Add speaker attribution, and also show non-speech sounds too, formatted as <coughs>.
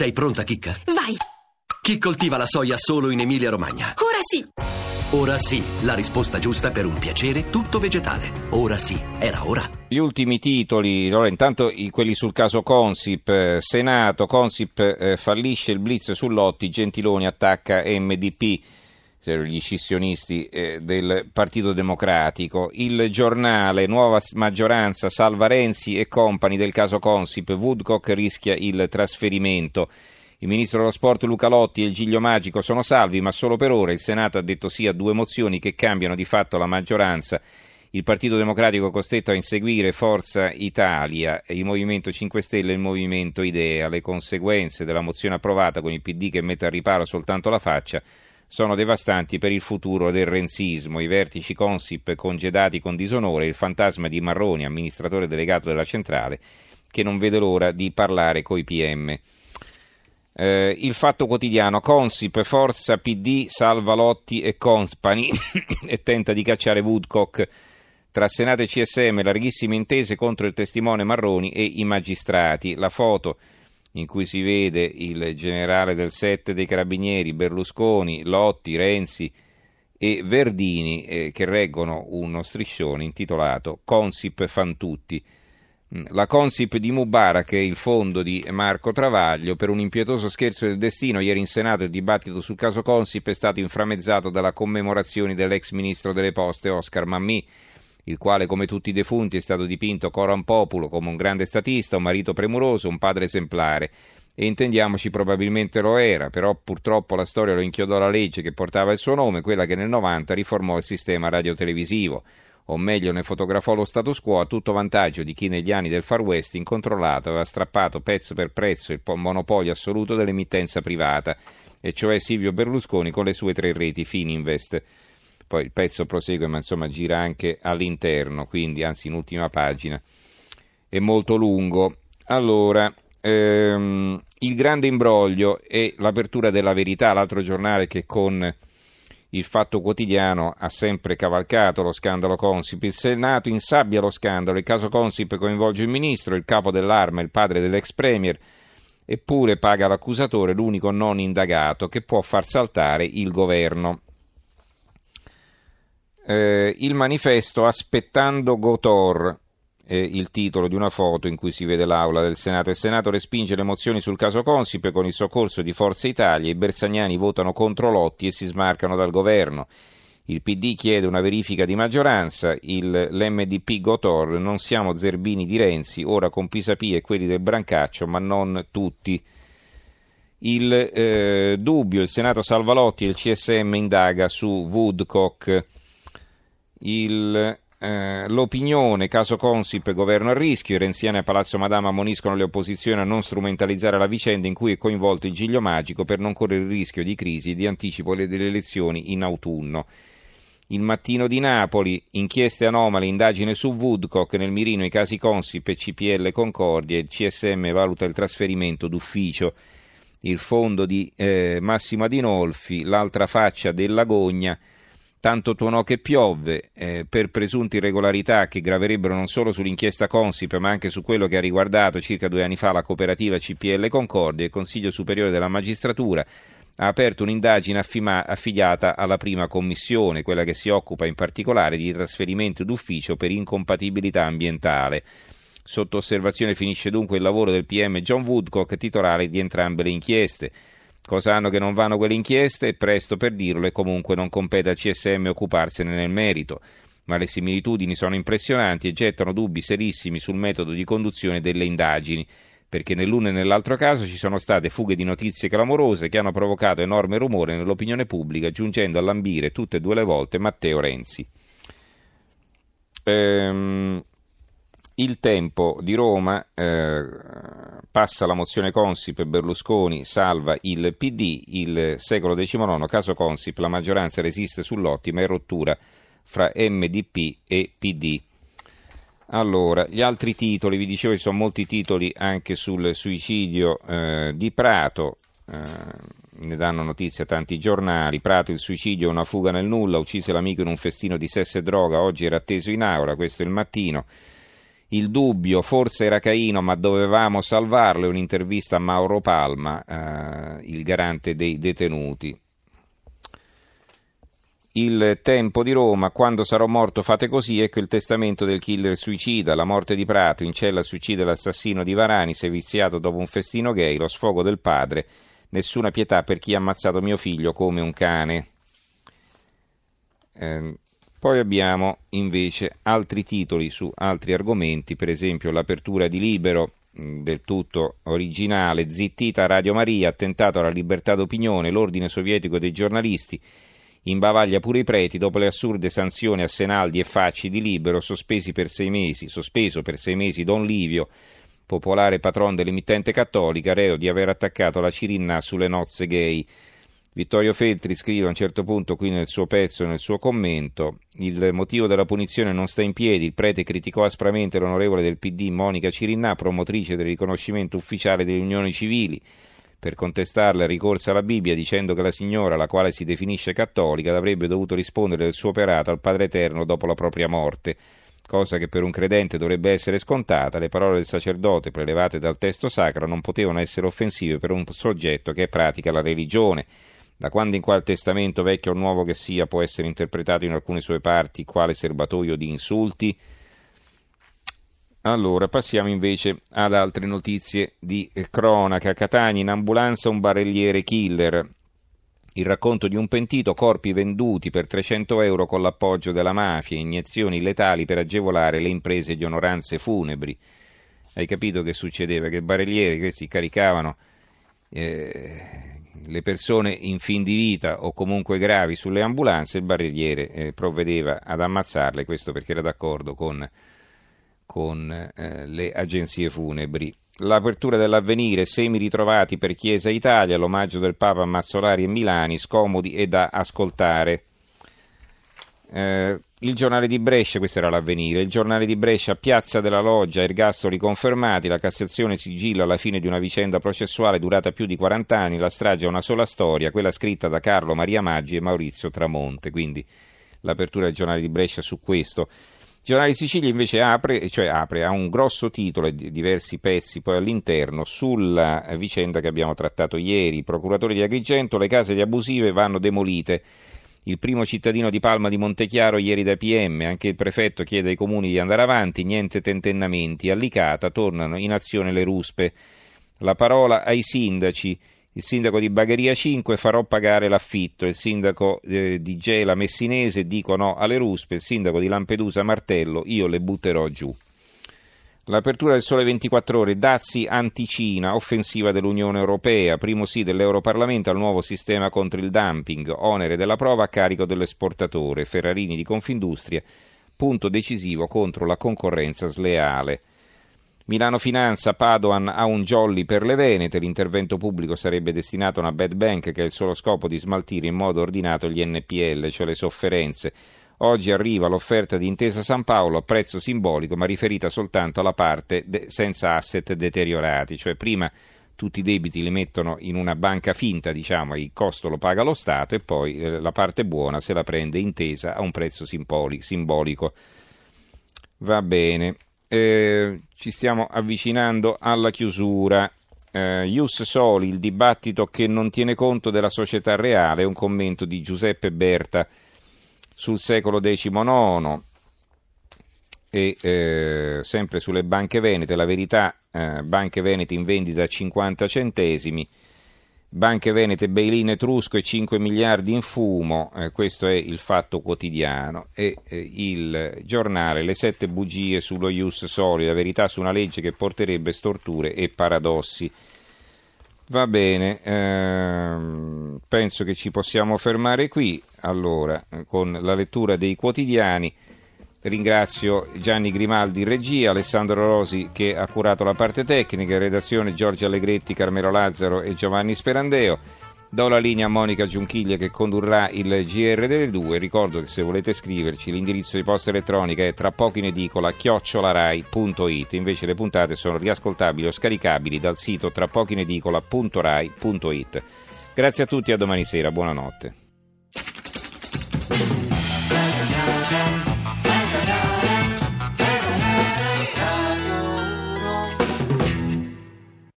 Speaker 1: Sei pronta, Chicca?
Speaker 2: Vai!
Speaker 1: Chi coltiva la soia solo in Emilia-Romagna?
Speaker 2: Ora sì!
Speaker 1: Ora sì, la risposta giusta per un piacere tutto vegetale. Ora sì, era ora.
Speaker 3: Gli ultimi titoli, allora intanto i- quelli sul caso Consip, eh, Senato, Consip eh, fallisce il blitz sull'Otti, Gentiloni attacca MDP, gli scissionisti eh, del Partito Democratico, il giornale, nuova maggioranza, salva Renzi e compagni del caso Consip, Woodcock rischia il trasferimento. Il ministro dello sport Luca Lotti e il Giglio Magico sono salvi, ma solo per ora. Il Senato ha detto sì a due mozioni che cambiano di fatto la maggioranza. Il Partito Democratico è costretto a inseguire Forza Italia, il Movimento 5 Stelle e il Movimento Idea. Le conseguenze della mozione approvata con il PD che mette a riparo soltanto la faccia sono devastanti per il futuro del renzismo. I vertici Consip congedati con disonore, il fantasma di Marroni, amministratore delegato della centrale, che non vede l'ora di parlare coi PM. Eh, il fatto quotidiano, Consip, Forza PD, salva Lotti e Company <coughs> e tenta di cacciare Woodcock tra Senato e CSM, larghissime intese contro il testimone Marroni e i magistrati. La foto in cui si vede il generale del 7 dei carabinieri, Berlusconi, Lotti, Renzi e Verdini eh, che reggono uno striscione intitolato Consip fan tutti. La Consip di Mubarak e il fondo di Marco Travaglio per un impietoso scherzo del destino. Ieri in Senato il dibattito sul caso Consip è stato inframmezzato dalla commemorazione dell'ex ministro delle poste Oscar Mammì, il quale come tutti i defunti è stato dipinto coram populo come un grande statista, un marito premuroso, un padre esemplare. E intendiamoci probabilmente lo era, però purtroppo la storia lo inchiodò la legge che portava il suo nome, quella che nel 90 riformò il sistema radiotelevisivo o meglio ne fotografò lo status quo a tutto vantaggio di chi negli anni del Far West incontrollato aveva strappato pezzo per pezzo il monopolio assoluto dell'emittenza privata, e cioè Silvio Berlusconi con le sue tre reti Fininvest. Poi il pezzo prosegue, ma insomma gira anche all'interno, quindi anzi in ultima pagina. È molto lungo. Allora, ehm, il grande imbroglio è l'apertura della verità, l'altro giornale che con il Fatto Quotidiano ha sempre cavalcato lo scandalo Consip. Il Senato insabbia lo scandalo. Il caso Consip coinvolge il ministro, il capo dell'arma, il padre dell'ex premier. Eppure paga l'accusatore, l'unico non indagato, che può far saltare il governo. Eh, il manifesto Aspettando Gotor è il titolo di una foto in cui si vede l'aula del Senato. Il Senato respinge le mozioni sul caso Consip con il soccorso di Forza Italia. I bersagnani votano contro Lotti e si smarcano dal governo. Il PD chiede una verifica di maggioranza. Il, L'MDP Gotor. Non siamo zerbini di Renzi, ora con Pisapia e quelli del Brancaccio, ma non tutti. Il eh, dubbio, il Senato salva Lotti e il CSM indaga su Woodcock. Il, eh, l'opinione, caso Consip, governo a rischio, i renziani a Palazzo Madama ammoniscono le opposizioni a non strumentalizzare la vicenda in cui è coinvolto il Giglio Magico per non correre il rischio di crisi e di anticipo delle elezioni in autunno. Il mattino di Napoli, inchieste anomale, indagine su Woodcock, nel mirino i casi Consip e CPL Concordia, il CSM valuta il trasferimento d'ufficio. Il fondo di eh, Massimo Adinolfi, l'altra faccia dell'Agogna, tanto tuonò che piovve eh, per presunte irregolarità che graverebbero non solo sull'inchiesta Consip ma anche su quello che ha riguardato circa due anni fa la cooperativa CPL Concordia, il Consiglio Superiore della Magistratura ha aperto un'indagine affima- affiliata alla prima commissione, quella che si occupa in particolare di trasferimento d'ufficio per incompatibilità ambientale. Sotto osservazione finisce dunque il lavoro del PM John Woodcock, titolare di entrambe le inchieste. Cosa hanno che non vanno quelle inchieste? È presto per dirlo e comunque non compete al CSM occuparsene nel merito. Ma le similitudini sono impressionanti e gettano dubbi serissimi sul metodo di conduzione delle indagini, perché nell'uno e nell'altro caso ci sono state fughe di notizie clamorose che hanno provocato enorme rumore nell'opinione pubblica, giungendo a lambire tutte e due le volte Matteo Renzi. Ehm, il tempo di Roma eh, passa la mozione Consip Berlusconi salva il PD, il secolo XIX caso Consip, la maggioranza resiste sull'ottima e rottura fra MDP e PD. Allora, gli altri titoli, vi dicevo ci sono molti titoli anche sul suicidio eh, di Prato, eh, ne danno notizia tanti giornali, Prato il suicidio è una fuga nel nulla, uccise l'amico in un festino di sesso e droga, oggi era atteso in aula, questo è il mattino. Il dubbio, forse era Caino, ma dovevamo salvarlo, un'intervista a Mauro Palma, eh, il garante dei detenuti. Il tempo di Roma, quando sarò morto fate così, ecco il testamento del killer suicida, la morte di Prato, in cella suicida l'assassino di Varani, seviziato dopo un festino gay, lo sfogo del padre, nessuna pietà per chi ha ammazzato mio figlio come un cane. Eh, poi abbiamo invece altri titoli su altri argomenti, per esempio l'apertura di Libero, del tutto originale, zittita Radio Maria, attentato alla libertà d'opinione, l'ordine sovietico dei giornalisti, imbavaglia pure i preti dopo le assurde sanzioni a Senaldi e Facci di Libero, sospesi per sei mesi, sospeso per sei mesi Don Livio, popolare patron dell'emittente cattolica, reo di aver attaccato la Cirinna sulle nozze gay. Vittorio Feltri scrive a un certo punto qui nel suo pezzo, nel suo commento, il motivo della punizione non sta in piedi, il prete criticò aspramente l'onorevole del PD Monica Cirinnà, promotrice del riconoscimento ufficiale delle unioni civili, per contestarle ricorsa alla Bibbia dicendo che la signora, la quale si definisce cattolica, avrebbe dovuto rispondere del suo operato al Padre Eterno dopo la propria morte, cosa che per un credente dovrebbe essere scontata, le parole del sacerdote prelevate dal testo sacro non potevano essere offensive per un soggetto che pratica la religione. Da quando in qual testamento vecchio o nuovo che sia può essere interpretato in alcune sue parti quale serbatoio di insulti? Allora, passiamo invece ad altre notizie di cronaca. Catania in ambulanza un barelliere killer. Il racconto di un pentito, corpi venduti per 300 euro con l'appoggio della mafia, iniezioni letali per agevolare le imprese di onoranze funebri. Hai capito che succedeva? Che i barellieri questi caricavano eh, le persone in fin di vita o comunque gravi sulle ambulanze, il barriere eh, provvedeva ad ammazzarle, questo perché era d'accordo con, con eh, le agenzie funebri. L'apertura dell'avvenire, semi ritrovati per Chiesa Italia, l'omaggio del Papa a Mazzolari e Milani, scomodi e da ascoltare. Eh, il giornale di Brescia, questo era l'avvenire, il giornale di Brescia, Piazza della Loggia, ergastoli confermati, la Cassazione sigilla alla fine di una vicenda processuale durata più di 40 anni, la strage è una sola storia, quella scritta da Carlo Maria Maggi e Maurizio Tramonte, quindi l'apertura del giornale di Brescia su questo. Il giornale di Sicilia invece apre, cioè apre, ha un grosso titolo e diversi pezzi poi all'interno sulla vicenda che abbiamo trattato ieri, i procuratori di Agrigento, le case di abusive vanno demolite. Il primo cittadino di Palma di Montechiaro ieri da PM, anche il prefetto chiede ai comuni di andare avanti, niente tentennamenti. A Licata tornano in azione le ruspe. La parola ai sindaci. Il sindaco di Bagheria 5 farò pagare l'affitto, il sindaco eh, di Gela Messinese dico no alle ruspe, il sindaco di Lampedusa Martello io le butterò giù. L'apertura del Sole 24 Ore, dazi anti-Cina, offensiva dell'Unione Europea, primo sì dell'Europarlamento al nuovo sistema contro il dumping, onere della prova a carico dell'esportatore, Ferrarini di Confindustria, punto decisivo contro la concorrenza sleale. Milano Finanza, Padoan ha un jolly per le Venete, l'intervento pubblico sarebbe destinato a una bad bank che ha il solo scopo di smaltire in modo ordinato gli NPL, cioè le sofferenze. Oggi arriva l'offerta di Intesa San Paolo a prezzo simbolico, ma riferita soltanto alla parte de- senza asset deteriorati, cioè prima tutti i debiti li mettono in una banca finta, diciamo, il costo lo paga lo Stato e poi eh, la parte buona se la prende Intesa a un prezzo simboli- simbolico. Va bene, eh, ci stiamo avvicinando alla chiusura. Eh, Ius Soli, il dibattito che non tiene conto della società reale, un commento di Giuseppe Berta sul secolo XIX e eh, sempre sulle banche venete, la verità, eh, banche venete in vendita a 50 centesimi, banche venete bail-in etrusco e 5 miliardi in fumo, eh, questo è il fatto quotidiano e eh, il giornale, le sette bugie sullo Ius Soli, la verità su una legge che porterebbe storture e paradossi. Va bene, ehm, penso che ci possiamo fermare qui, allora, con la lettura dei quotidiani. Ringrazio Gianni Grimaldi regia, Alessandro Rosi che ha curato la parte tecnica, redazione Giorgio Allegretti, Carmelo Lazzaro e Giovanni Sperandeo. Do la linea a Monica Giunchiglia che condurrà il GR delle due. Ricordo che se volete scriverci l'indirizzo di posta elettronica è tra poco in edicola chiocciolarai.it. Invece le puntate sono riascoltabili o scaricabili dal sito trapocoinedicola.rai.it. Grazie a tutti e a domani sera. Buonanotte.